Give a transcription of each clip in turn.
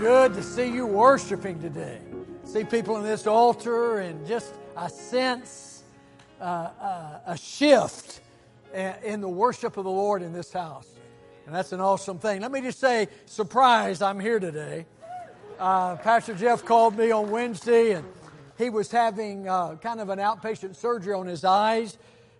good to see you worshiping today. See people in this altar and just a sense, uh, uh, a shift in the worship of the Lord in this house. And that's an awesome thing. Let me just say, surprise, I'm here today. Uh, Pastor Jeff called me on Wednesday and he was having uh, kind of an outpatient surgery on his eyes.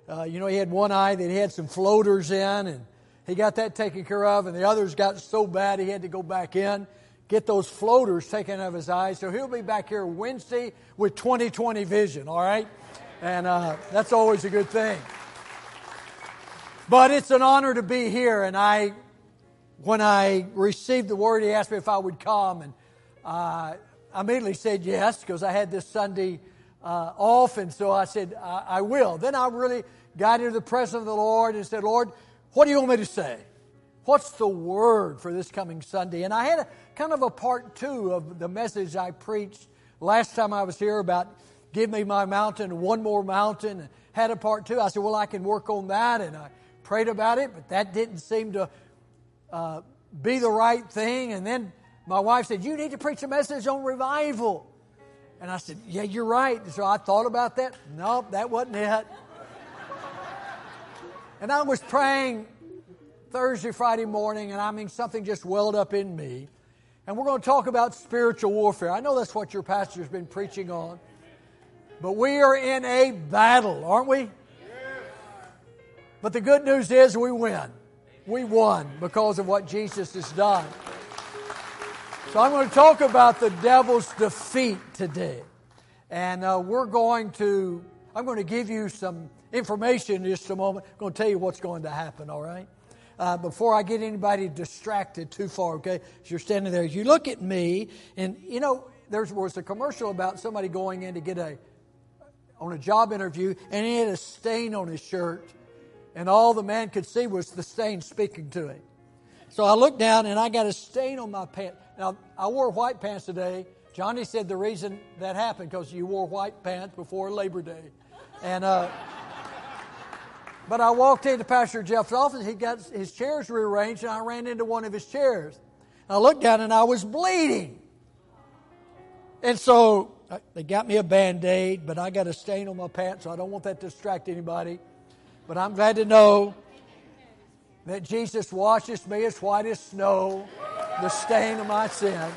Uh, you know, he had one eye that he had some floaters in and he got that taken care of, and the others got so bad he had to go back in, get those floaters taken out of his eyes. So he'll be back here Wednesday with 20/20 vision, all right? And uh, that's always a good thing. But it's an honor to be here, and I, when I received the word, he asked me if I would come, and uh, I immediately said yes because I had this Sunday uh, off, and so I said I, I will. Then I really got into the presence of the Lord and said, Lord, what do you want me to say? What's the word for this coming Sunday? And I had a kind of a part two of the message I preached last time I was here about give me my mountain, one more mountain. And had a part two. I said, well, I can work on that. And I prayed about it, but that didn't seem to uh, be the right thing. And then my wife said, you need to preach a message on revival. And I said, yeah, you're right. So I thought about that. Nope, that wasn't it. And I was praying Thursday, Friday morning, and I mean, something just welled up in me. And we're going to talk about spiritual warfare. I know that's what your pastor's been preaching on. But we are in a battle, aren't we? But the good news is we win. We won because of what Jesus has done. So I'm going to talk about the devil's defeat today. And uh, we're going to, I'm going to give you some information in just a moment. I'm going to tell you what's going to happen, all right? Uh, before I get anybody distracted too far, okay? As you're standing there, you look at me, and you know, there was a commercial about somebody going in to get a, on a job interview, and he had a stain on his shirt, and all the man could see was the stain speaking to him. So I looked down, and I got a stain on my pants. Now, I wore white pants today. Johnny said the reason that happened because you wore white pants before Labor Day. And, uh, but I walked into Pastor Jeff's office. He got his chairs rearranged, and I ran into one of his chairs. I looked down, and I was bleeding. And so uh, they got me a band aid, but I got a stain on my pants, so I don't want that to distract anybody. But I'm glad to know that Jesus washes me as white as snow, the stain of my sin.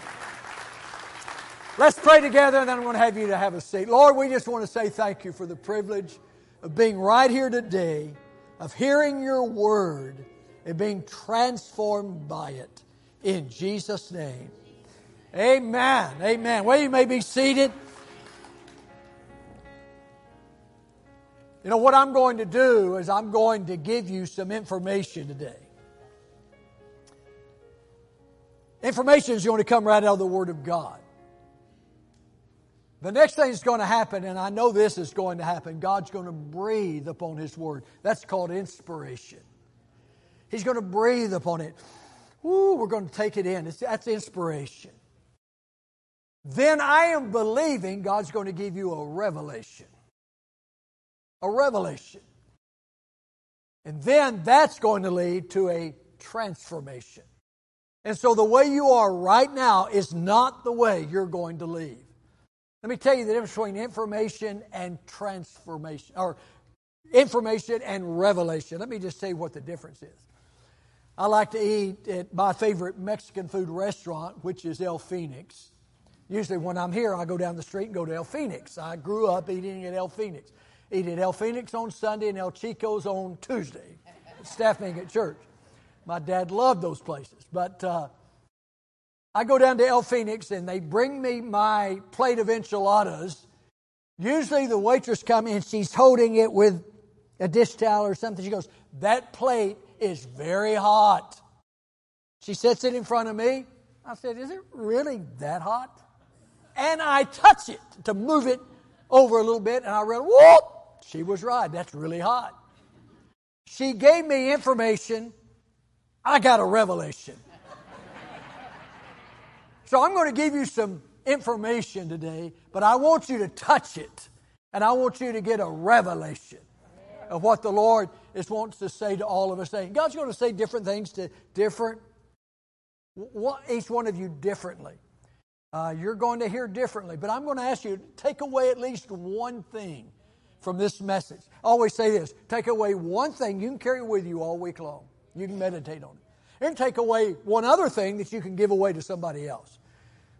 Let's pray together, and then I'm going to have you to have a seat. Lord, we just want to say thank you for the privilege of being right here today of hearing your word and being transformed by it. In Jesus' name. Amen. Amen. Well, you may be seated. You know, what I'm going to do is I'm going to give you some information today. Information is going to come right out of the Word of God. The next thing that's going to happen, and I know this is going to happen, God's going to breathe upon His Word. That's called inspiration. He's going to breathe upon it. Ooh, we're going to take it in. It's, that's inspiration. Then I am believing God's going to give you a revelation. A revelation. And then that's going to lead to a transformation. And so the way you are right now is not the way you're going to leave. Let me tell you the difference between information and transformation, or information and revelation. Let me just say what the difference is. I like to eat at my favorite Mexican food restaurant, which is El Fenix. Usually, when I'm here, I go down the street and go to El Fenix. I grew up eating at El Fenix. Eat at El Fenix on Sunday and El Chico's on Tuesday, staff at church. My dad loved those places. But uh, I go down to El Fenix and they bring me my plate of enchiladas. Usually the waitress comes and she's holding it with a dish towel or something. She goes, That plate is very hot. She sets it in front of me. I said, Is it really that hot? And I touch it to move it over a little bit, and I read, Whoop! She was right. That's really hot. She gave me information. I got a revelation. So I'm going to give you some information today, but I want you to touch it. And I want you to get a revelation of what the Lord is wants to say to all of us. God's going to say different things to different, each one of you differently. Uh, you're going to hear differently, but I'm going to ask you to take away at least one thing from this message. I always say this take away one thing you can carry with you all week long. You can meditate on it. And take away one other thing that you can give away to somebody else.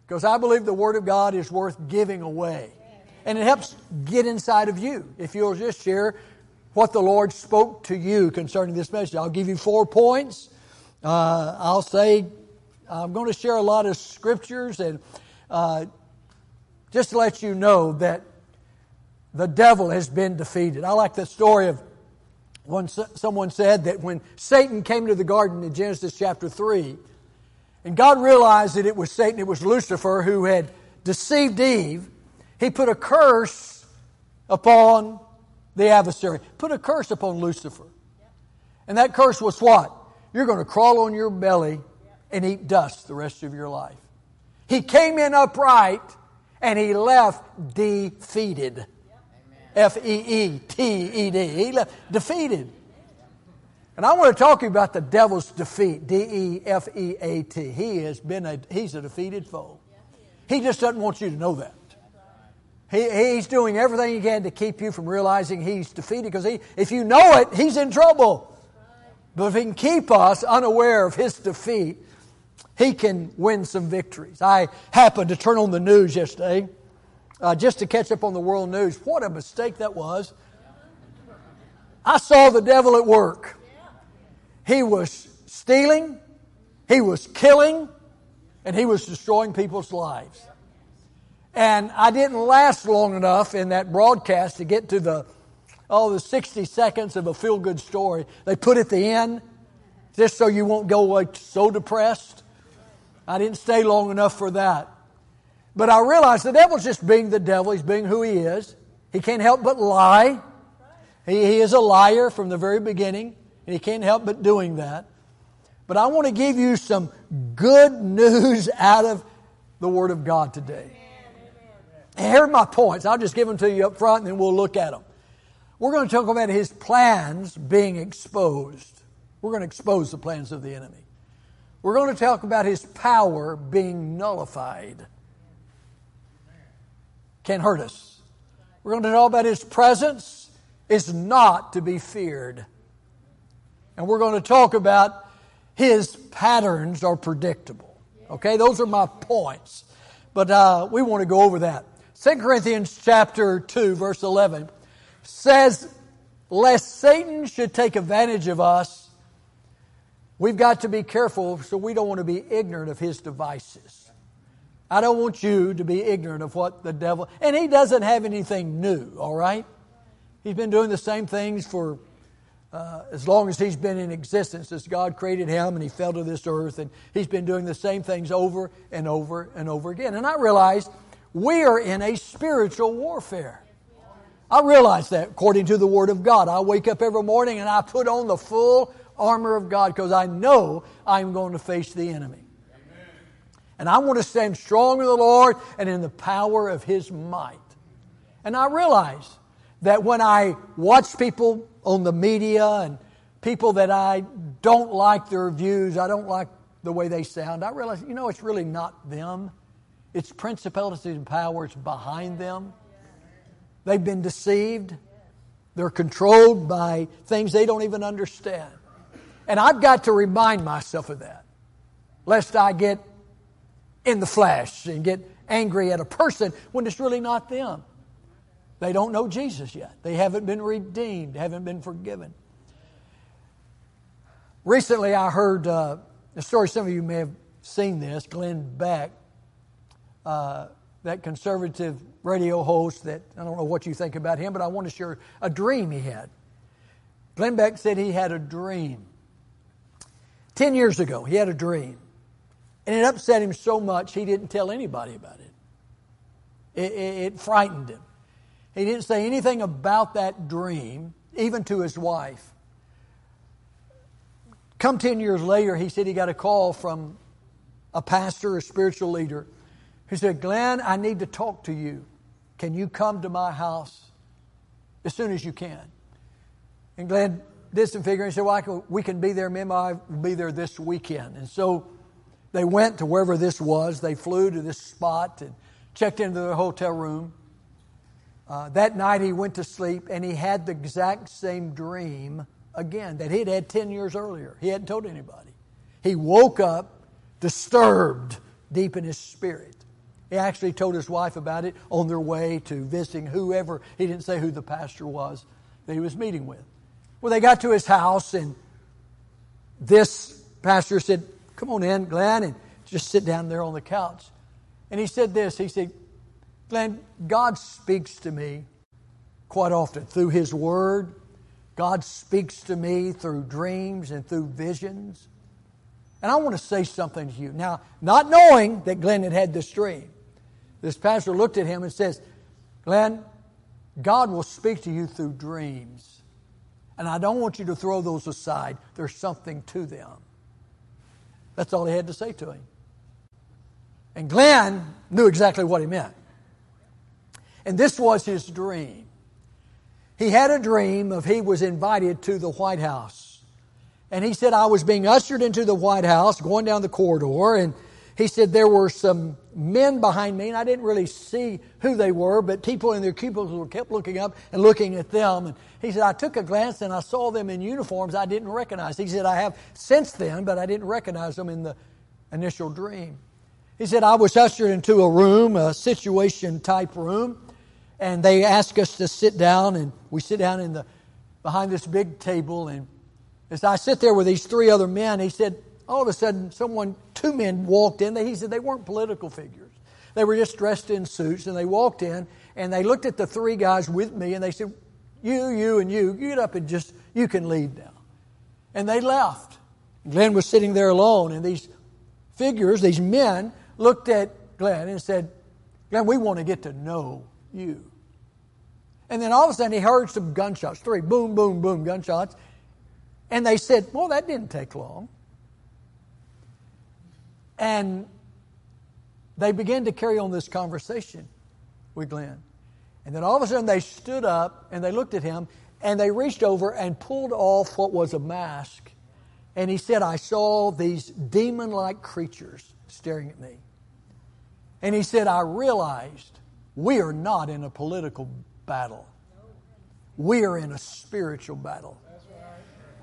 Because I believe the Word of God is worth giving away. And it helps get inside of you if you'll just share what the Lord spoke to you concerning this message. I'll give you four points. Uh, I'll say I'm going to share a lot of scriptures and uh, just to let you know that the devil has been defeated. I like the story of when someone said that when Satan came to the garden in Genesis chapter 3, and God realized that it was Satan, it was Lucifer who had deceived Eve, he put a curse upon the adversary, put a curse upon Lucifer. And that curse was what? You're going to crawl on your belly and eat dust the rest of your life. He came in upright and he left defeated. F E E T E D. He left defeated. And I want to talk to you about the devil's defeat. D E F E A T. He has been a he's a defeated foe. He just doesn't want you to know that. He, he's doing everything he can to keep you from realizing he's defeated because he, if you know it, he's in trouble. But if he can keep us unaware of his defeat, he can win some victories. I happened to turn on the news yesterday uh, just to catch up on the world news. What a mistake that was. I saw the devil at work. He was stealing, he was killing, and he was destroying people's lives. And I didn't last long enough in that broadcast to get to the oh the 60 seconds of a feel good story they put at the end just so you won't go like so depressed. I didn't stay long enough for that. But I realized the devil's just being the devil. He's being who he is. He can't help but lie. He, he is a liar from the very beginning, and he can't help but doing that. But I want to give you some good news out of the Word of God today. And here are my points. I'll just give them to you up front and then we'll look at them. We're going to talk about his plans being exposed. We're going to expose the plans of the enemy. We're going to talk about his power being nullified can hurt us. We're going to talk about His presence is not to be feared. And we're going to talk about His patterns are predictable. Okay, those are my points. But uh, we want to go over that. 2 Corinthians chapter 2, verse 11 says, Lest Satan should take advantage of us, we've got to be careful so we don't want to be ignorant of his devices. I don't want you to be ignorant of what the devil, and he doesn't have anything new, all right? He's been doing the same things for uh, as long as he's been in existence, as God created him and he fell to this earth, and he's been doing the same things over and over and over again. And I realize we are in a spiritual warfare. I realize that according to the Word of God. I wake up every morning and I put on the full armor of God because I know I'm going to face the enemy. And I want to stand strong in the Lord and in the power of His might. And I realize that when I watch people on the media and people that I don't like their views, I don't like the way they sound, I realize, you know, it's really not them. It's principalities and powers behind them. They've been deceived. They're controlled by things they don't even understand. And I've got to remind myself of that, lest I get in the flesh and get angry at a person when it's really not them. They don't know Jesus yet. They haven't been redeemed, haven't been forgiven. Recently, I heard uh, a story, some of you may have seen this, Glenn Beck, uh, that conservative radio host that I don't know what you think about him, but I want to share a dream he had. Glenn Beck said he had a dream. Ten years ago, he had a dream. And it upset him so much he didn't tell anybody about it. It, it, it frightened him. He didn't say anything about that dream, even to his wife. Come 10 years later, he said he got a call from a pastor, a spiritual leader, who said, Glenn, I need to talk to you. Can you come to my house as soon as you can? And Glenn did some figuring. He said, Well, can, we can be there. Me and my wife will be there this weekend. And so They went to wherever this was. They flew to this spot and checked into their hotel room. Uh, that night he went to sleep and he had the exact same dream again that he'd had 10 years earlier. He hadn't told anybody. He woke up disturbed deep in his spirit. He actually told his wife about it on their way to visiting whoever, he didn't say who the pastor was that he was meeting with. Well, they got to his house and this pastor said, Come on in, Glenn, and just sit down there on the couch. And he said this He said, Glenn, God speaks to me quite often through His Word. God speaks to me through dreams and through visions. And I want to say something to you. Now, not knowing that Glenn had had this dream, this pastor looked at him and says, Glenn, God will speak to you through dreams. And I don't want you to throw those aside. There's something to them. That's all he had to say to him. And Glenn knew exactly what he meant. And this was his dream. He had a dream of he was invited to the White House. And he said, I was being ushered into the White House, going down the corridor, and he said there were some men behind me, and I didn't really see who they were, but people in their cubicles were kept looking up and looking at them. And he said, I took a glance and I saw them in uniforms I didn't recognize. He said, I have since then, but I didn't recognize them in the initial dream. He said, I was ushered into a room, a situation type room, and they asked us to sit down, and we sit down in the behind this big table. And as I sit there with these three other men, he said, all of a sudden, someone, two men walked in. He said they weren't political figures. They were just dressed in suits, and they walked in, and they looked at the three guys with me, and they said, you, you, and you, get up and just, you can leave now. And they left. Glenn was sitting there alone, and these figures, these men, looked at Glenn and said, Glenn, we want to get to know you. And then all of a sudden he heard some gunshots, three boom, boom, boom gunshots. And they said, Well, that didn't take long. And they began to carry on this conversation with Glenn. And then all of a sudden they stood up and they looked at him and they reached over and pulled off what was a mask. And he said, I saw these demon like creatures staring at me. And he said, I realized we are not in a political battle, we are in a spiritual battle.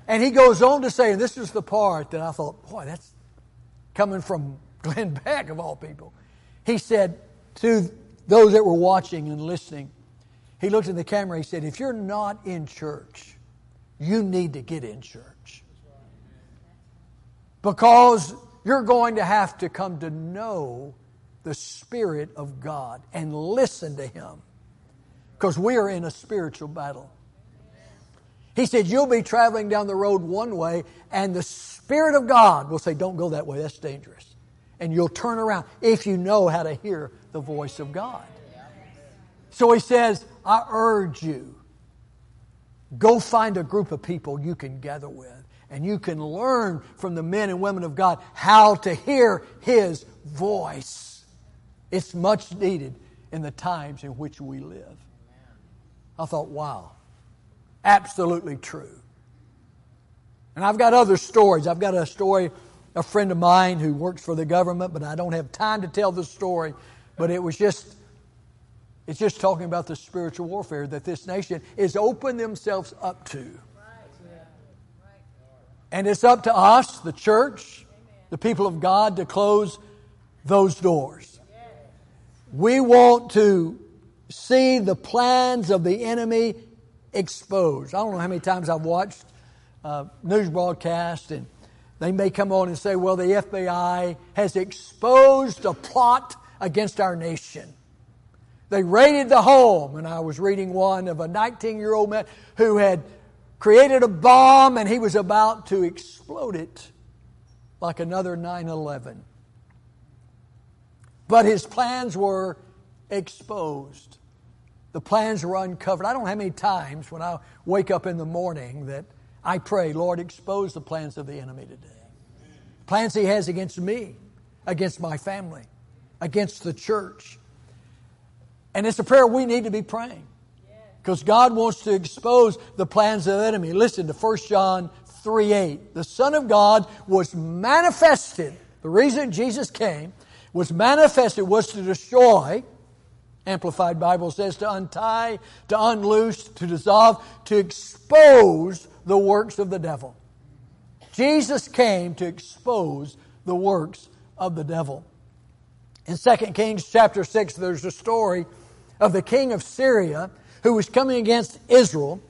And he goes on to say, and this is the part that I thought, boy, that's coming from Glenn Beck, of all people. He said to those that were watching and listening, he looked at the camera, he said, If you're not in church, you need to get in church. Because you're going to have to come to know the Spirit of God and listen to Him. Because we are in a spiritual battle. He said, You'll be traveling down the road one way, and the Spirit of God will say, Don't go that way, that's dangerous. And you'll turn around if you know how to hear the voice of God. So he says, I urge you, go find a group of people you can gather with, and you can learn from the men and women of God how to hear His voice. It's much needed in the times in which we live. I thought, wow, absolutely true. And I've got other stories. I've got a story, a friend of mine who works for the government, but I don't have time to tell the story. But it was just, it's just talking about the spiritual warfare that this nation is open themselves up to. And it's up to us, the church, the people of God, to close those doors. We want to see the plans of the enemy exposed. I don't know how many times I've watched uh, news broadcast and they may come on and say, well, the FBI has exposed a plot against our nation. They raided the home, and I was reading one of a 19 year old man who had created a bomb and he was about to explode it like another 9 11. But his plans were exposed. The plans were uncovered. I don't know how many times when I wake up in the morning that I pray, Lord, expose the plans of the enemy today. Plans he has against me, against my family, against the church. And it's a prayer we need to be praying. Because God wants to expose the plans of the enemy. Listen to 1 John 3 8. The Son of God was manifested The reason Jesus came was manifested was to destroy, Amplified Bible says, to untie, to unloose, to dissolve, to expose the works of the devil. Jesus came to expose the works of the devil. In 2 Kings chapter 6, there's a story of the king of Syria who was coming against Israel,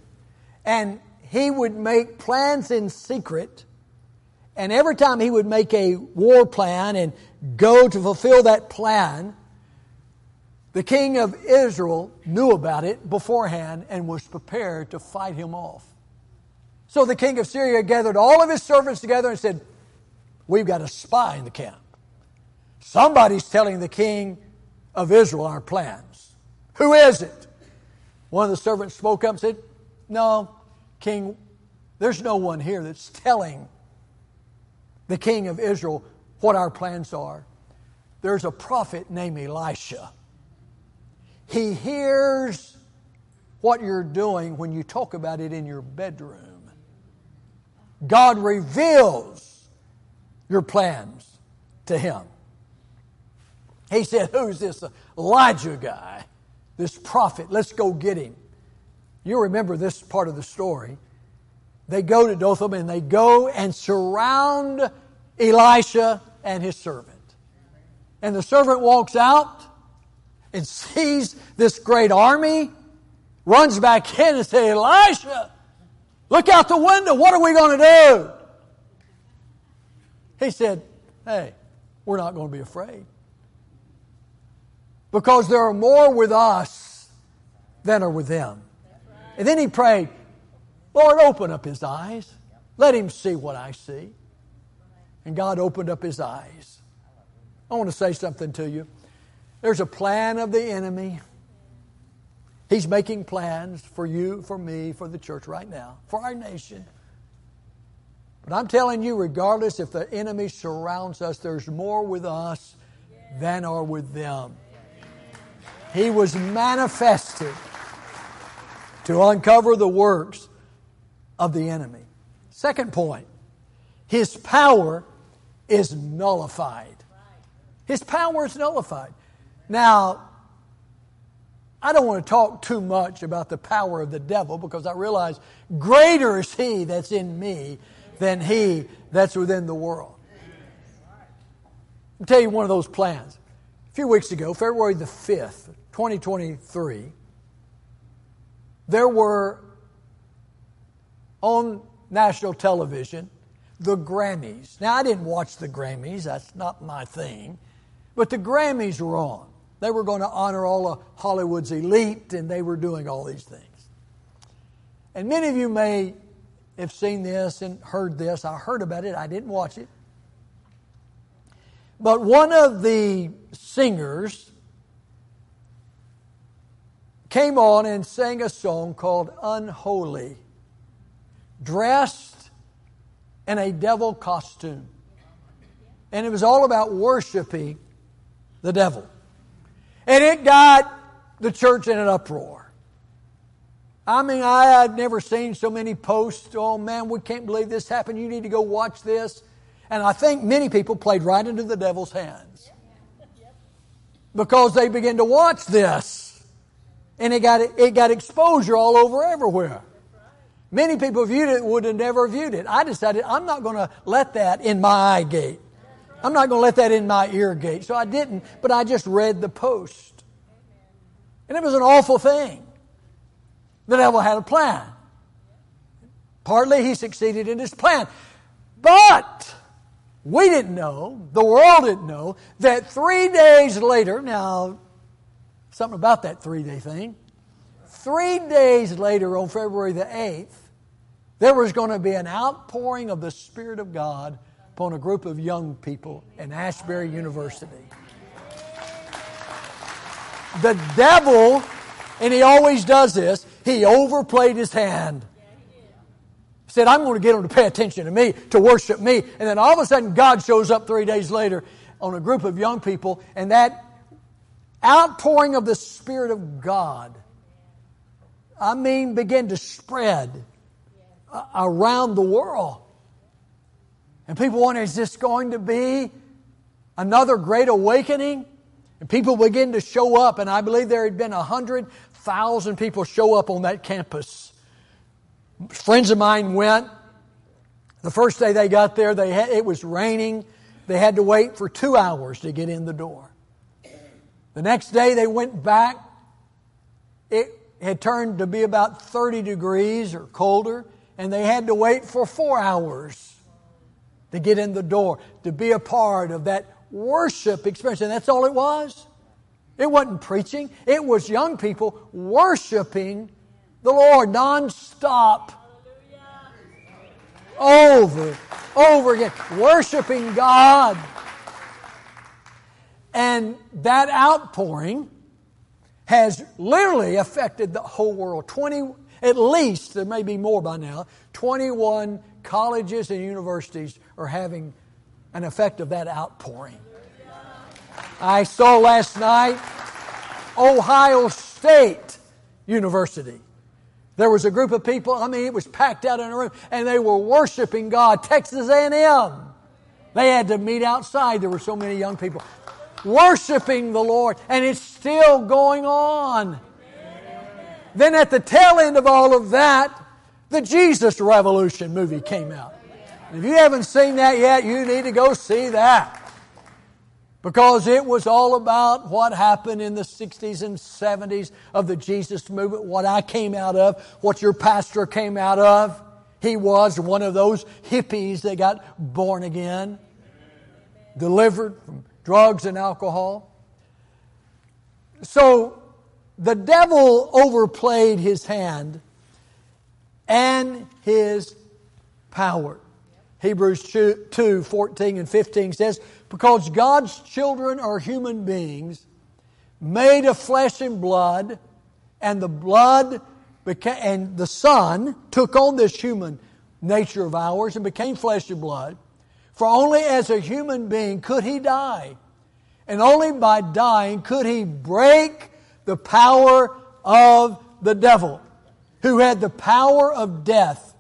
and he would make plans in secret. And every time he would make a war plan and go to fulfill that plan, the king of Israel knew about it beforehand and was prepared to fight him off. So the king of Syria gathered all of his servants together and said, We've got a spy in the camp. Somebody's telling the king of Israel our plans. Who is it? One of the servants spoke up and said, No, king, there's no one here that's telling the king of Israel what our plans are. There's a prophet named Elisha. He hears what you're doing when you talk about it in your bedroom. God reveals your plans to him. He said, Who's this Elijah guy, this prophet? Let's go get him. You remember this part of the story. They go to Dothan and they go and surround Elisha and his servant. And the servant walks out and sees this great army, runs back in and says, Elisha, Look out the window. What are we going to do? He said, Hey, we're not going to be afraid. Because there are more with us than are with them. And then he prayed, Lord, open up his eyes. Let him see what I see. And God opened up his eyes. I want to say something to you. There's a plan of the enemy He's making plans for you, for me, for the church right now, for our nation. But I'm telling you, regardless if the enemy surrounds us, there's more with us than are with them. He was manifested to uncover the works of the enemy. Second point, his power is nullified. His power is nullified. Now, I don't want to talk too much about the power of the devil because I realize greater is he that's in me than he that's within the world. I'll tell you one of those plans. A few weeks ago, February the 5th, 2023, there were on national television the Grammys. Now, I didn't watch the Grammys, that's not my thing, but the Grammys were on. They were going to honor all of Hollywood's elite, and they were doing all these things. And many of you may have seen this and heard this. I heard about it, I didn't watch it. But one of the singers came on and sang a song called Unholy, dressed in a devil costume. And it was all about worshiping the devil. And it got the church in an uproar. I mean, I had never seen so many posts. Oh man, we can't believe this happened. You need to go watch this. And I think many people played right into the devil's hands because they began to watch this. And it got, it got exposure all over everywhere. Many people viewed it would have never viewed it. I decided I'm not going to let that in my eye gate. I'm not going to let that in my ear gate. So I didn't, but I just read the post. And it was an awful thing. The devil had a plan. Partly he succeeded in his plan. But we didn't know, the world didn't know, that three days later, now, something about that three day thing, three days later on February the 8th, there was going to be an outpouring of the Spirit of God upon a group of young people in Asbury University. The devil, and he always does this, he overplayed his hand. Said, I'm going to get them to pay attention to me, to worship me. And then all of a sudden, God shows up three days later on a group of young people, and that outpouring of the Spirit of God, I mean, began to spread around the world. And people wonder, is this going to be another great awakening, and people begin to show up, and I believe there had been a hundred thousand people show up on that campus. Friends of mine went. The first day they got there, they had, it was raining. They had to wait for two hours to get in the door. The next day they went back. It had turned to be about 30 degrees or colder, and they had to wait for four hours to get in the door, to be a part of that worship experience. And that's all it was. It wasn't preaching, it was young people worshiping the Lord nonstop. Over, over again, worshiping God. And that outpouring has literally affected the whole world. 20, at least, there may be more by now, 21 colleges and universities are having an effect of that outpouring. I saw last night Ohio State University. There was a group of people, I mean, it was packed out in a room, and they were worshiping God. Texas A&M. They had to meet outside. There were so many young people worshiping the Lord, and it's still going on. Then at the tail end of all of that, the Jesus Revolution movie came out. If you haven't seen that yet, you need to go see that. Because it was all about what happened in the 60s and 70s of the Jesus movement, what I came out of, what your pastor came out of. He was one of those hippies that got born again, delivered from drugs and alcohol. So the devil overplayed his hand and his power. Hebrews 2 14 and 15 says, Because God's children are human beings made of flesh and blood, and the blood and the Son took on this human nature of ours and became flesh and blood. For only as a human being could he die. And only by dying could he break the power of the devil, who had the power of death.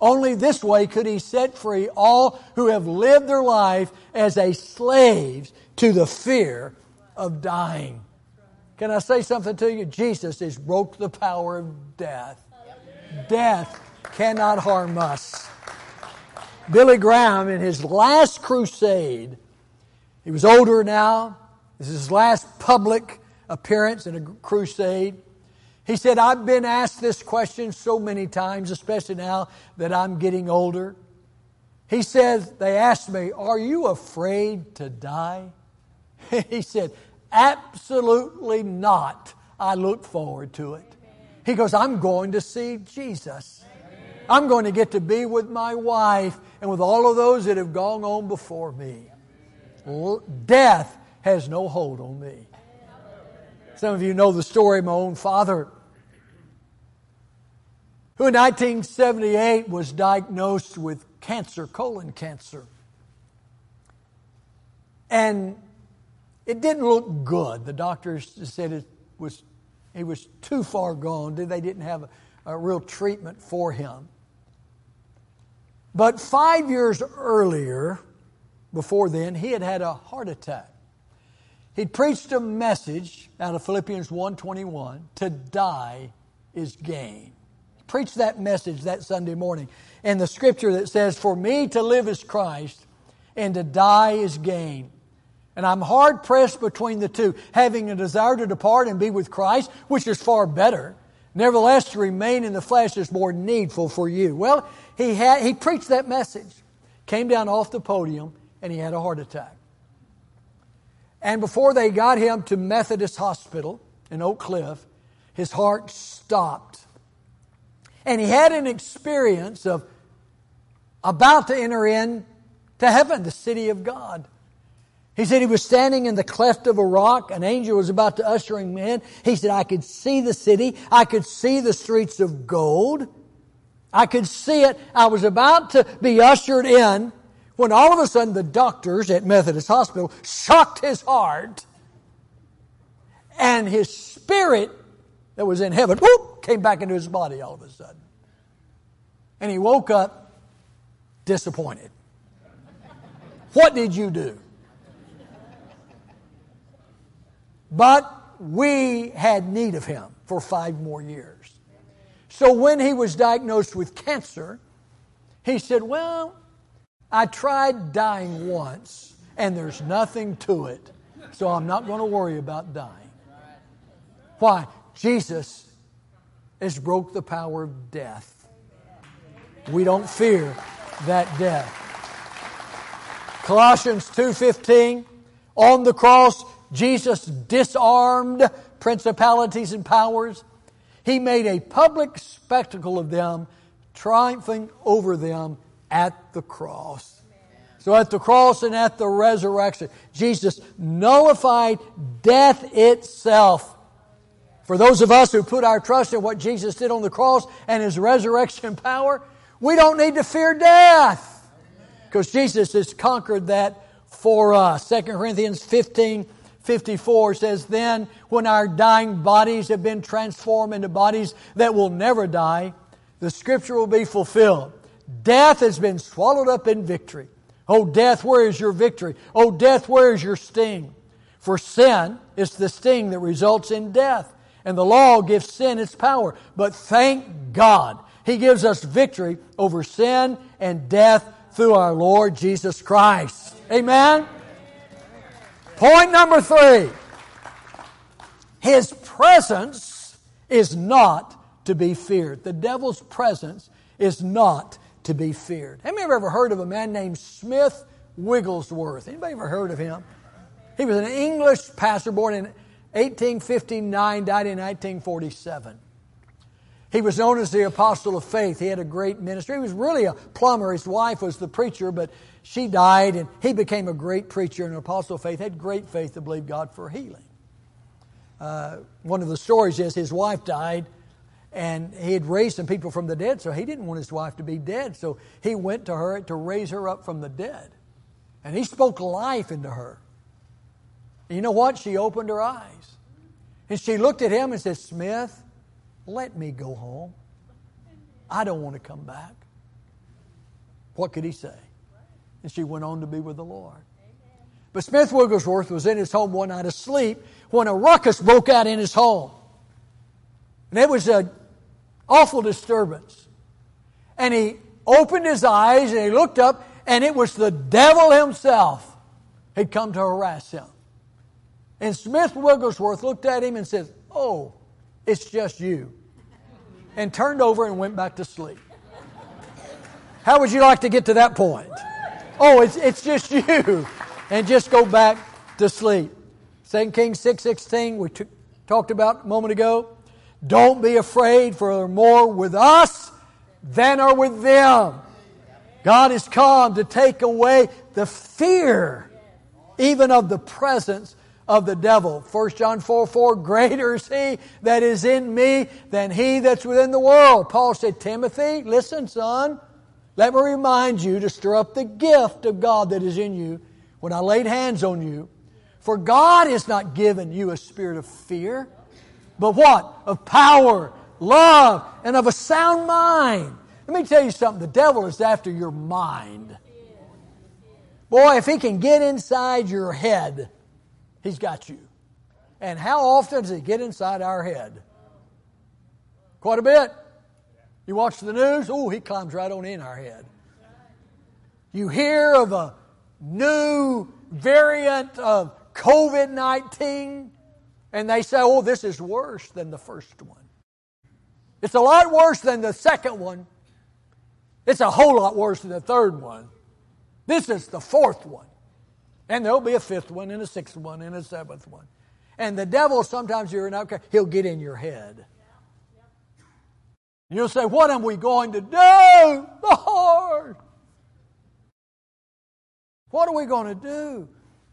Only this way could he set free all who have lived their life as a slaves to the fear of dying. Can I say something to you? Jesus has broke the power of death. Death cannot harm us. Billy Graham, in his last crusade, he was older now. This is his last public appearance in a crusade. He said, I've been asked this question so many times, especially now that I'm getting older. He says, They asked me, Are you afraid to die? he said, Absolutely not. I look forward to it. He goes, I'm going to see Jesus. I'm going to get to be with my wife and with all of those that have gone on before me. Death has no hold on me. Some of you know the story of my own father, who in 1978 was diagnosed with cancer, colon cancer. And it didn't look good. The doctors said it was, he was too far gone. They didn't have a, a real treatment for him. But five years earlier, before then, he had had a heart attack. He'd preached a message out of Philippians 1:21, to die is gain. He preached that message that Sunday morning. And the scripture that says, For me to live is Christ, and to die is gain. And I'm hard pressed between the two, having a desire to depart and be with Christ, which is far better. Nevertheless, to remain in the flesh is more needful for you. Well, he, had, he preached that message, came down off the podium, and he had a heart attack. And before they got him to Methodist Hospital in Oak Cliff, his heart stopped. And he had an experience of about to enter in to heaven, the city of God. He said he was standing in the cleft of a rock. An angel was about to usher him in. He said, I could see the city. I could see the streets of gold. I could see it. I was about to be ushered in when all of a sudden the doctors at Methodist Hospital shocked his heart and his spirit that was in heaven whoop, came back into his body all of a sudden. And he woke up disappointed. What did you do? But we had need of him for five more years. So when he was diagnosed with cancer, he said, Well, I tried dying once, and there's nothing to it. So I'm not going to worry about dying. Why? Jesus has broke the power of death. We don't fear that death. Colossians 2:15 on the cross Jesus disarmed principalities and powers. He made a public spectacle of them, triumphing over them at the cross. So at the cross and at the resurrection, Jesus nullified death itself. For those of us who put our trust in what Jesus did on the cross and his resurrection power, we don't need to fear death because Jesus has conquered that for us. 2 Corinthians 15 54 says, Then, when our dying bodies have been transformed into bodies that will never die, the scripture will be fulfilled. Death has been swallowed up in victory. Oh, death, where is your victory? Oh, death, where is your sting? For sin is the sting that results in death, and the law gives sin its power. But thank God, He gives us victory over sin and death through our Lord Jesus Christ. Amen? Point number three His presence is not to be feared. The devil's presence is not to be feared. Have you ever heard of a man named Smith Wigglesworth? Anybody ever heard of him? He was an English pastor born in 1859, died in 1947. He was known as the apostle of faith. He had a great ministry. He was really a plumber. His wife was the preacher, but she died, and he became a great preacher and an apostle of faith. Had great faith to believe God for healing. Uh, one of the stories is his wife died, and he had raised some people from the dead, so he didn't want his wife to be dead. So he went to her to raise her up from the dead. And he spoke life into her. And you know what? She opened her eyes. And she looked at him and said, Smith, let me go home. I don't want to come back. What could he say? And she went on to be with the Lord. But Smith Wigglesworth was in his home one night asleep when a ruckus broke out in his home. And it was an awful disturbance. And he opened his eyes and he looked up, and it was the devil himself had come to harass him. And Smith Wigglesworth looked at him and said, Oh, it's just you. And turned over and went back to sleep. How would you like to get to that point? Oh, it's, it's just you. And just go back to sleep. 2 Kings 6.16 we t- talked about a moment ago. Don't be afraid for more with us than are with them. God has come to take away the fear even of the presence of the devil. 1 John 4 4, greater is he that is in me than he that's within the world. Paul said, Timothy, listen, son, let me remind you to stir up the gift of God that is in you when I laid hands on you. For God has not given you a spirit of fear, but what? Of power, love, and of a sound mind. Let me tell you something the devil is after your mind. Boy, if he can get inside your head, he's got you. And how often does he get inside our head? Quite a bit. You watch the news, oh, he climbs right on in our head. You hear of a new variant of COVID 19, and they say, oh, this is worse than the first one. It's a lot worse than the second one. It's a whole lot worse than the third one. This is the fourth one. And there'll be a fifth one, and a sixth one, and a seventh one. And the devil, sometimes you're not, he'll get in your head. You'll say, What am we going to do, Lord? What are we going to do?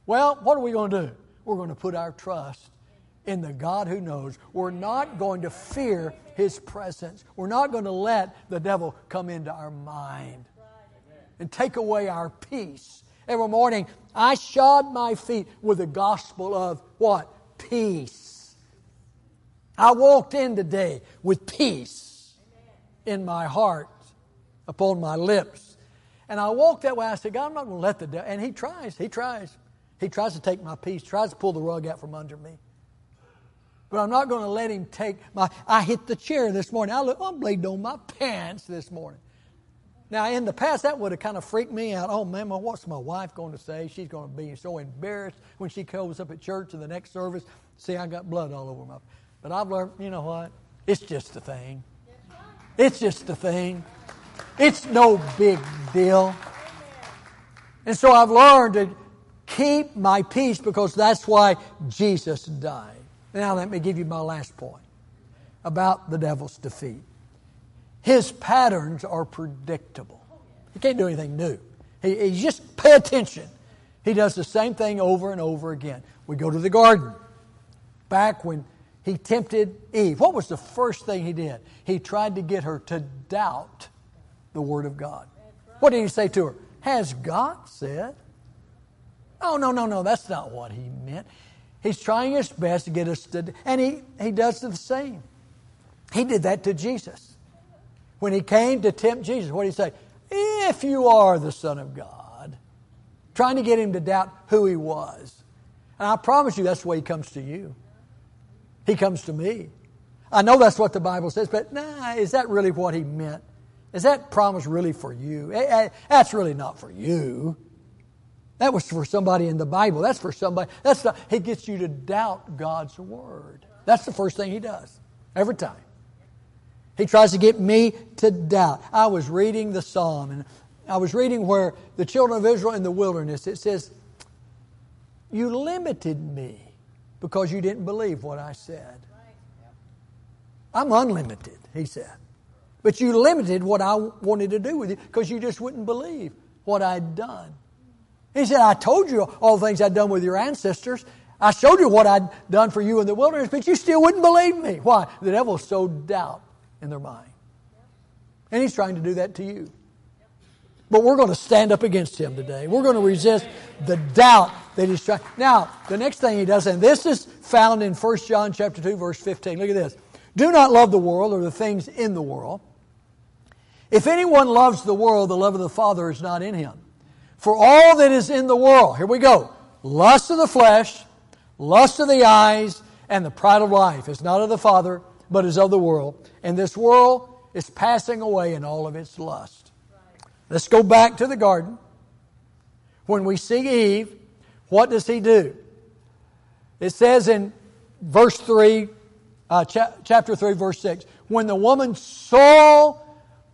Well, what are we going to do? We're going to put our trust in the God who knows. We're not going to fear His presence. We're not going to let the devil come into our mind and take away our peace. Every morning, I shod my feet with the gospel of what? Peace. I walked in today with peace in my heart, upon my lips. And I walked that way. I said, God, I'm not going to let the devil. And he tries. He tries. He tries to take my peace, tries to pull the rug out from under me. But I'm not going to let him take my. I hit the chair this morning. I look, I'm bleeding on my pants this morning. Now, in the past, that would have kind of freaked me out. Oh, man, what's my wife going to say? She's going to be so embarrassed when she comes up at church in the next service. See, I got blood all over my. But I've learned, you know what? It's just a thing. It's just a thing. It's no big deal. And so I've learned to keep my peace because that's why Jesus died. Now, let me give you my last point about the devil's defeat. His patterns are predictable. He can't do anything new. He, he just pay attention. He does the same thing over and over again. We go to the garden. Back when he tempted Eve, what was the first thing he did? He tried to get her to doubt the Word of God. What did he say to her? Has God said? Oh, no, no, no, that's not what he meant. He's trying his best to get us to, and he, he does the same. He did that to Jesus. When he came to tempt Jesus, what did he say? If you are the Son of God, trying to get him to doubt who he was. And I promise you, that's the way he comes to you. He comes to me. I know that's what the Bible says, but nah, is that really what he meant? Is that promise really for you? Eh, eh, that's really not for you. That was for somebody in the Bible. That's for somebody. That's not, he gets you to doubt God's word. That's the first thing he does every time. He tries to get me to doubt. I was reading the psalm and I was reading where the children of Israel in the wilderness, it says, You limited me because you didn't believe what I said. I'm unlimited, he said. But you limited what I wanted to do with you because you just wouldn't believe what I'd done. He said, I told you all the things I'd done with your ancestors. I showed you what I'd done for you in the wilderness, but you still wouldn't believe me. Why? The devil sowed doubt in their mind. And he's trying to do that to you. But we're going to stand up against him today. We're going to resist the doubt that he's trying. Now, the next thing he does, and this is found in 1 John chapter 2, verse 15. Look at this. Do not love the world or the things in the world. If anyone loves the world, the love of the Father is not in him. For all that is in the world, here we go lust of the flesh, lust of the eyes, and the pride of life is not of the Father, but is of the world. And this world is passing away in all of its lust. Let's go back to the garden. When we see Eve, what does he do? It says in verse 3, uh, cha- chapter 3, verse 6, when the woman saw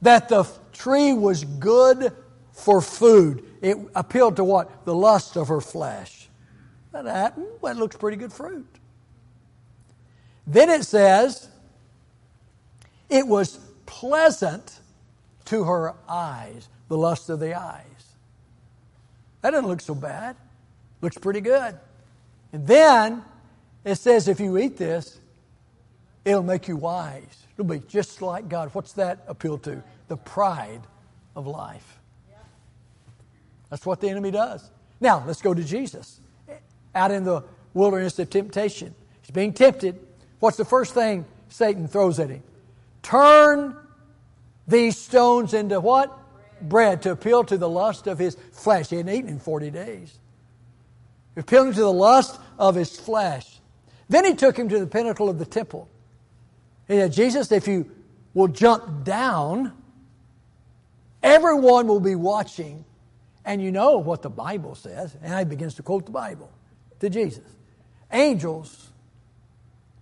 that the tree was good for food, it appealed to what? The lust of her flesh. That it looks pretty good fruit. Then it says, it was pleasant to her eyes, the lust of the eyes. That doesn't look so bad. Looks pretty good. And then it says, if you eat this, it'll make you wise. It'll be just like God. What's that appeal to? The pride of life. That's what the enemy does. Now, let's go to Jesus. Out in the wilderness of temptation. He's being tempted. What's the first thing Satan throws at him? Turn these stones into what? Bread to appeal to the lust of his flesh. He hadn't eaten in 40 days. Appealing to the lust of his flesh. Then he took him to the pinnacle of the temple. He said, Jesus, if you will jump down, everyone will be watching and you know what the Bible says. And he begins to quote the Bible to Jesus. Angels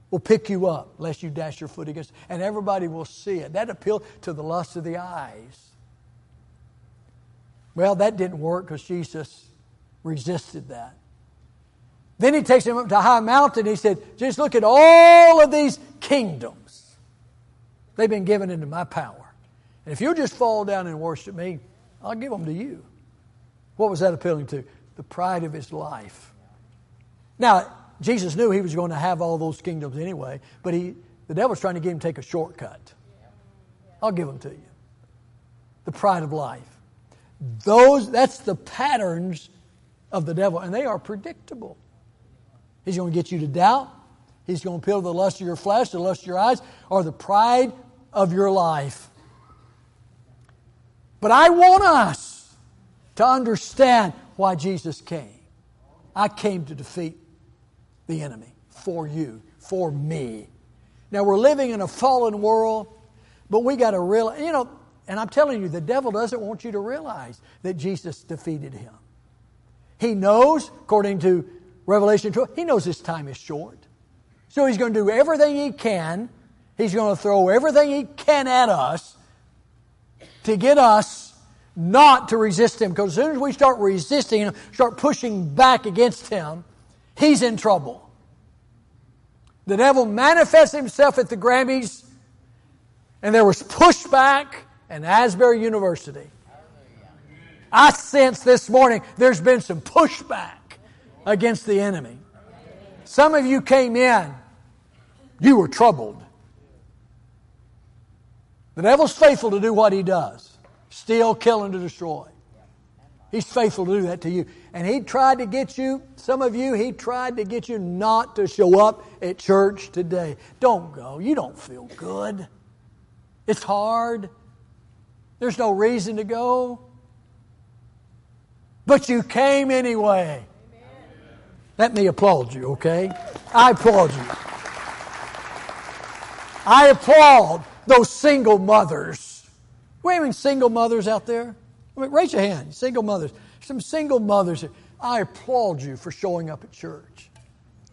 will pick you up lest you dash your foot against, and everybody will see it. That appealed to the lust of the eyes. Well, that didn't work because Jesus resisted that. Then he takes him up to a high mountain. He said, Just look at all of these kingdoms. They've been given into my power. And if you'll just fall down and worship me, I'll give them to you. What was that appealing to? The pride of his life. Now, Jesus knew he was going to have all those kingdoms anyway, but he, the devil's trying to get him to take a shortcut. I'll give them to you. The pride of life. Those, that's the patterns of the devil, and they are predictable. He's going to get you to doubt. He's going to appeal to the lust of your flesh, the lust of your eyes, or the pride of your life. But I want us to understand why Jesus came. I came to defeat the enemy for you, for me. Now we're living in a fallen world, but we got to realize, you know, and I'm telling you, the devil doesn't want you to realize that Jesus defeated him. He knows, according to Revelation 12, he knows his time is short. So he's going to do everything he can. He's going to throw everything he can at us to get us not to resist him. Because as soon as we start resisting him, start pushing back against him, he's in trouble. The devil manifests himself at the Grammys, and there was pushback in Asbury University. I sense this morning there's been some pushback against the enemy. Some of you came in, you were troubled. The devil's faithful to do what he does steal, kill, and to destroy. He's faithful to do that to you. And he tried to get you, some of you, he tried to get you not to show up at church today. Don't go. You don't feel good. It's hard. There's no reason to go. But you came anyway. Let me applaud you, okay? I applaud you. I applaud those single mothers. We have any single mothers out there? I mean, raise your hand, single mothers. Some single mothers. I applaud you for showing up at church,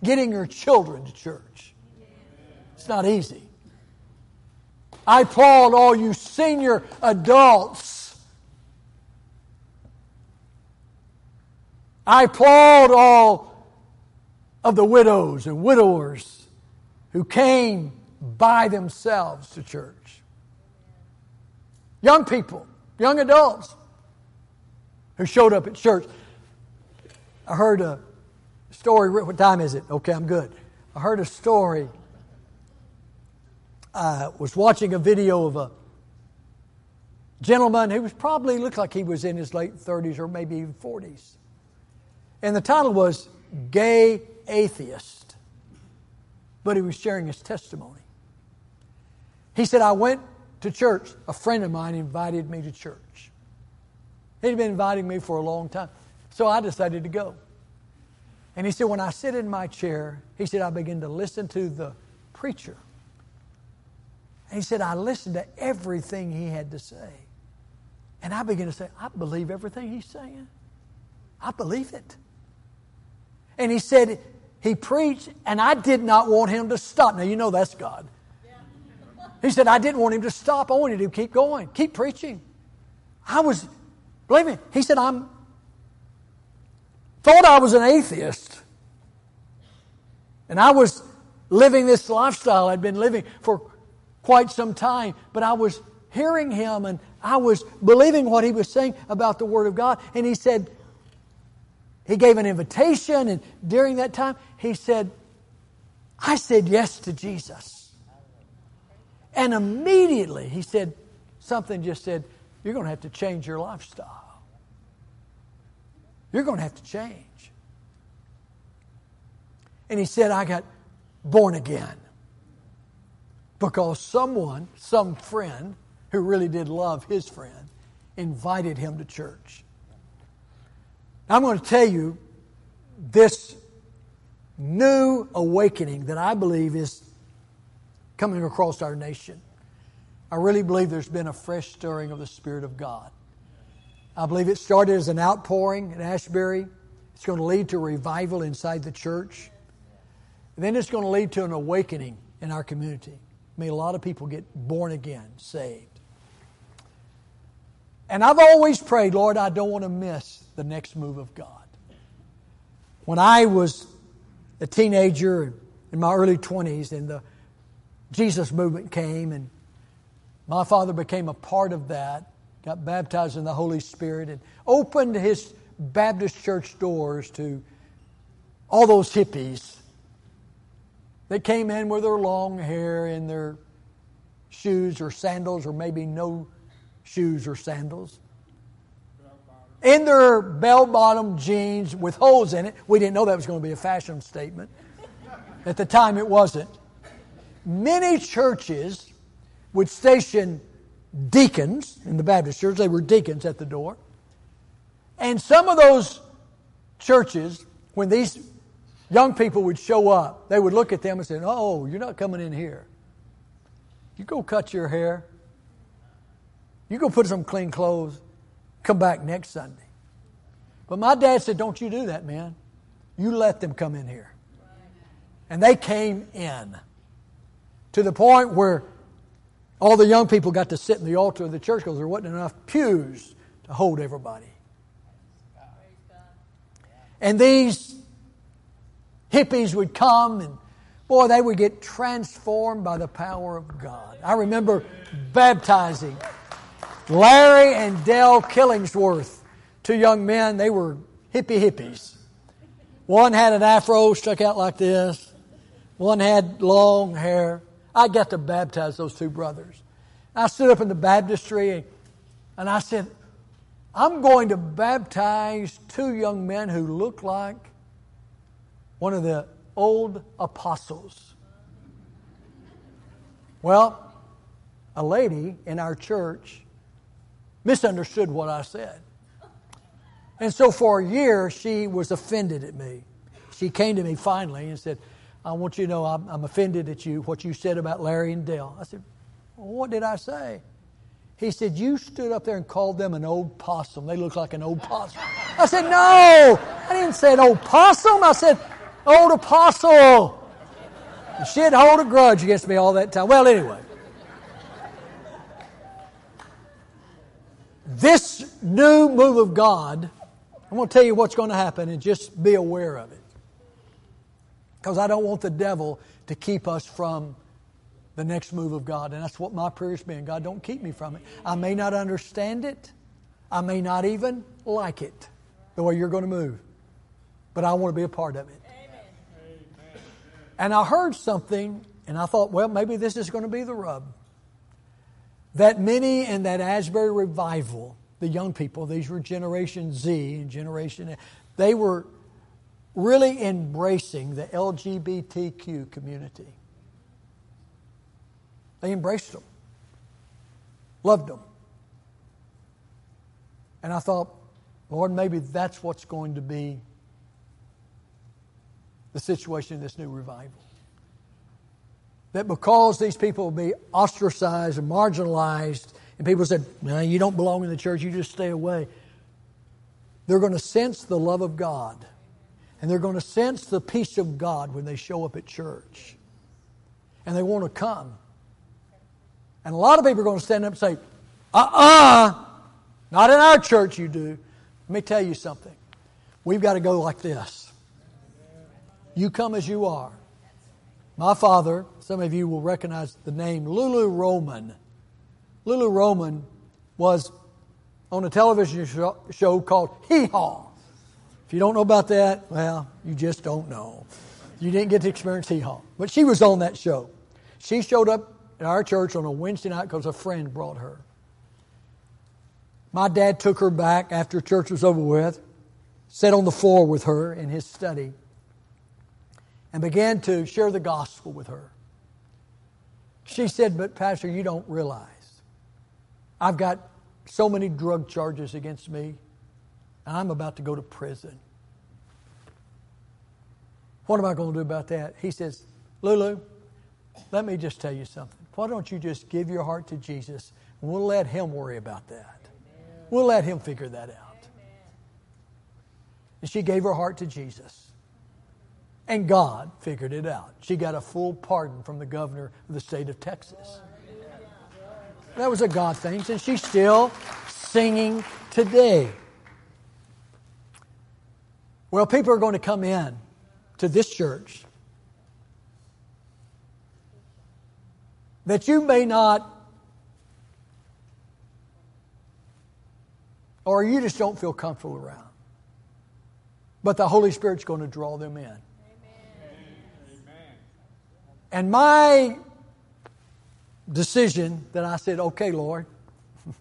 getting your children to church. It's not easy. I applaud all you senior adults. I applaud all of the widows and widowers who came by themselves to church. Young people, young adults who showed up at church. I heard a story. What time is it? Okay, I'm good. I heard a story I was watching a video of a gentleman who was probably looked like he was in his late 30s or maybe even 40s. And the title was Gay Atheist. But he was sharing his testimony. He said, I went to church. A friend of mine invited me to church. He'd been inviting me for a long time. So I decided to go. And he said, when I sit in my chair, he said, I begin to listen to the preacher. And he said, I listened to everything he had to say. And I began to say, I believe everything he's saying. I believe it. And he said, he preached, and I did not want him to stop. Now, you know that's God. He said, I didn't want him to stop. I wanted him to keep going, keep preaching. I was, believe me, he said, I'm, thought I was an atheist. And I was living this lifestyle I'd been living for quite some time, but I was hearing him and I was believing what he was saying about the Word of God. And he said, he gave an invitation, and during that time, he said, I said yes to Jesus. And immediately he said, something just said, You're going to have to change your lifestyle. You're going to have to change. And he said, I got born again because someone, some friend who really did love his friend, invited him to church. Now, I'm going to tell you this new awakening that I believe is coming across our nation. I really believe there's been a fresh stirring of the Spirit of God. I believe it started as an outpouring in Asbury. It's going to lead to revival inside the church. And then it's going to lead to an awakening in our community. Mean, a lot of people get born again, saved. And I've always prayed, Lord, I don't want to miss the next move of God. When I was a teenager in my early 20s and the Jesus movement came and my father became a part of that, got baptized in the Holy Spirit and opened his Baptist church doors to all those hippies they came in with their long hair and their shoes or sandals, or maybe no shoes or sandals. In their bell bottom jeans with holes in it. We didn't know that was going to be a fashion statement. At the time, it wasn't. Many churches would station deacons in the Baptist church, they were deacons at the door. And some of those churches, when these young people would show up. They would look at them and say, Oh, you're not coming in here. You go cut your hair. You go put some clean clothes. Come back next Sunday. But my dad said, Don't you do that, man. You let them come in here. And they came in to the point where all the young people got to sit in the altar of the church because there wasn't enough pews to hold everybody. And these hippies would come and boy, they would get transformed by the power of God. I remember baptizing Larry and Dell Killingsworth, two young men. They were hippie hippies. One had an afro stuck out like this. One had long hair. I got to baptize those two brothers. I stood up in the baptistry and I said, I'm going to baptize two young men who look like one of the old apostles. Well, a lady in our church misunderstood what I said. And so for a year, she was offended at me. She came to me finally and said, I want you to know I'm, I'm offended at you, what you said about Larry and Dell. I said, well, What did I say? He said, You stood up there and called them an old possum. They look like an old possum. I said, No, I didn't say an old possum. I said, Old apostle. And she'd hold a grudge against me all that time. Well, anyway. This new move of God, I'm going to tell you what's going to happen and just be aware of it. Because I don't want the devil to keep us from the next move of God. And that's what my prayer's been. God, don't keep me from it. I may not understand it. I may not even like it, the way you're going to move. But I want to be a part of it. Amen. And I heard something, and I thought, well, maybe this is going to be the rub. That many in that Asbury revival, the young people, these were Generation Z and Generation, they were really embracing the LGBTQ community. They embraced them, loved them. And I thought, Lord, maybe that's what's going to be the situation in this new revival. That because these people will be ostracized and marginalized, and people said, no, you don't belong in the church, you just stay away. They're going to sense the love of God. And they're going to sense the peace of God when they show up at church. And they want to come. And a lot of people are going to stand up and say, uh uh-uh, uh, not in our church you do. Let me tell you something. We've got to go like this. You come as you are. My father, some of you will recognize the name Lulu Roman. Lulu Roman was on a television show called Hee Haw. You don't know about that, well, you just don't know. You didn't get to experience Hee Haw. But she was on that show. She showed up at our church on a Wednesday night because a friend brought her. My dad took her back after church was over with, sat on the floor with her in his study, and began to share the gospel with her. She said, But, Pastor, you don't realize I've got so many drug charges against me, I'm about to go to prison. What am I going to do about that? He says, Lulu, let me just tell you something. Why don't you just give your heart to Jesus and we'll let Him worry about that? We'll let Him figure that out. And she gave her heart to Jesus. And God figured it out. She got a full pardon from the governor of the state of Texas. That was a God thing, and she's still singing today. Well, people are going to come in to this church that you may not, or you just don't feel comfortable around. But the Holy Spirit's going to draw them in. Amen. And my decision that I said, okay, Lord,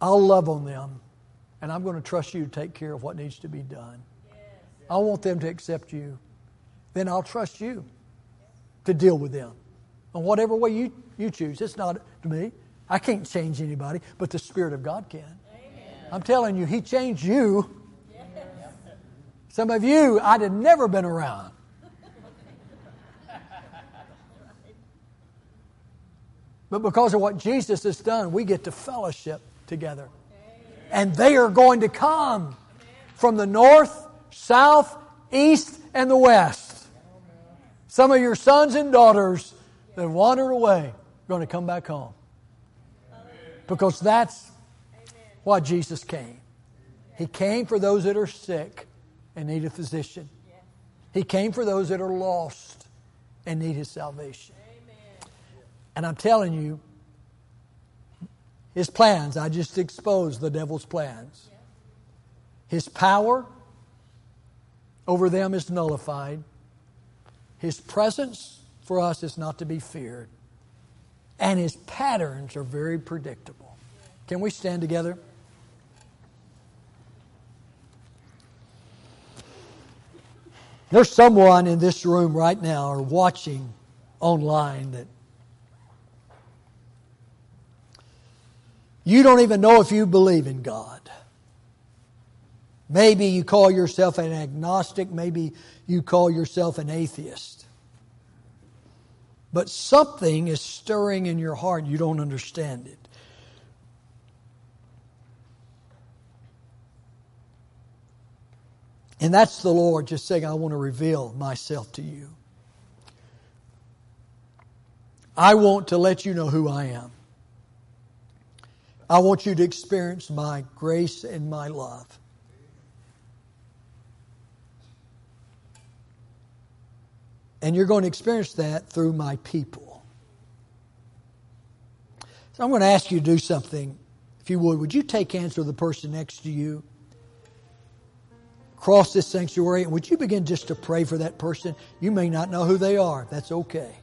I'll love on them, and I'm going to trust you to take care of what needs to be done. I want them to accept you. Then I'll trust you to deal with them in whatever way you, you choose. It's not to me. I can't change anybody, but the Spirit of God can. Amen. I'm telling you, He changed you. Yes. Some of you I'd have never been around. But because of what Jesus has done, we get to fellowship together. And they are going to come from the north, south, east, and the west. Some of your sons and daughters that wandered away are going to come back home. Because that's why Jesus came. He came for those that are sick and need a physician. He came for those that are lost and need his salvation. And I'm telling you, his plans, I just exposed the devil's plans. His power over them is nullified. His presence for us is not to be feared. And his patterns are very predictable. Can we stand together? There's someone in this room right now or watching online that you don't even know if you believe in God. Maybe you call yourself an agnostic, maybe you call yourself an atheist. But something is stirring in your heart, you don't understand it. And that's the Lord just saying, I want to reveal myself to you. I want to let you know who I am. I want you to experience my grace and my love. And you're going to experience that through my people. So I'm going to ask you to do something. If you would, would you take hands with the person next to you? Cross this sanctuary, and would you begin just to pray for that person? You may not know who they are. That's okay.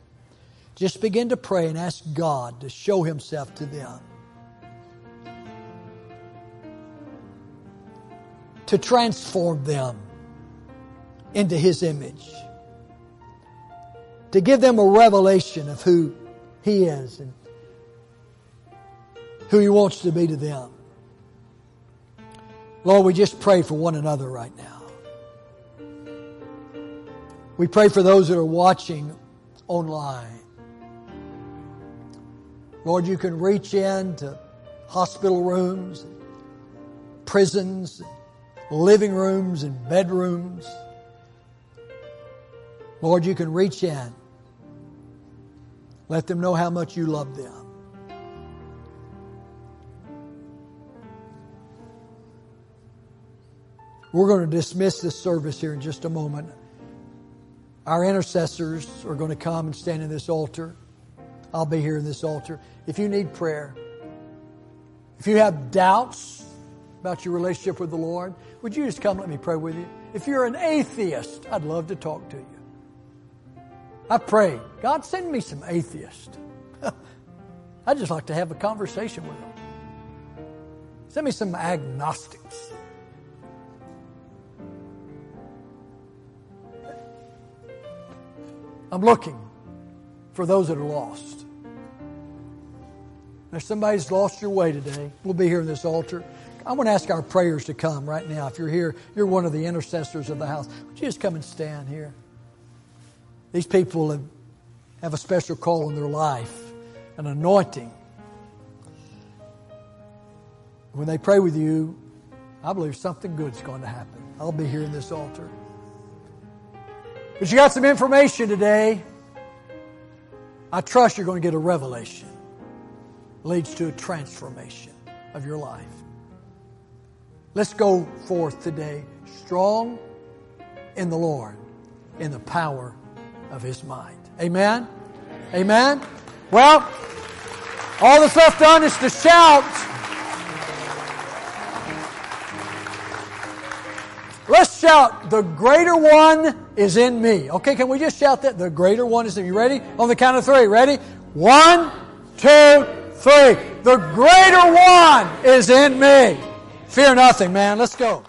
Just begin to pray and ask God to show Himself to them. to transform them into His image. To give them a revelation of who He is and who He wants to be to them. Lord, we just pray for one another right now. We pray for those that are watching online. Lord, you can reach into hospital rooms, prisons, living rooms and bedrooms. Lord, you can reach in. Let them know how much you love them. We're going to dismiss this service here in just a moment. Our intercessors are going to come and stand in this altar. I'll be here in this altar. If you need prayer, if you have doubts about your relationship with the Lord, would you just come let me pray with you? If you're an atheist, I'd love to talk to you. I pray, God, send me some atheists. I'd just like to have a conversation with them. Send me some agnostics. I'm looking for those that are lost. If somebody's lost your way today, we'll be here in this altar. I want to ask our prayers to come right now. If you're here, you're one of the intercessors of the house. Would you just come and stand here? These people have, have a special call in their life, an anointing. When they pray with you, I believe something good's going to happen. I'll be here in this altar. But you got some information today. I trust you're going to get a revelation. Leads to a transformation of your life. Let's go forth today strong in the Lord, in the power of His mind. Amen? Amen? Well, all that's left done is to shout. Let's shout, the greater one is in me. Okay, can we just shout that? The greater one is in. You ready? On the count of three. Ready? One, two, three. The greater one is in me. Fear nothing, man. Let's go.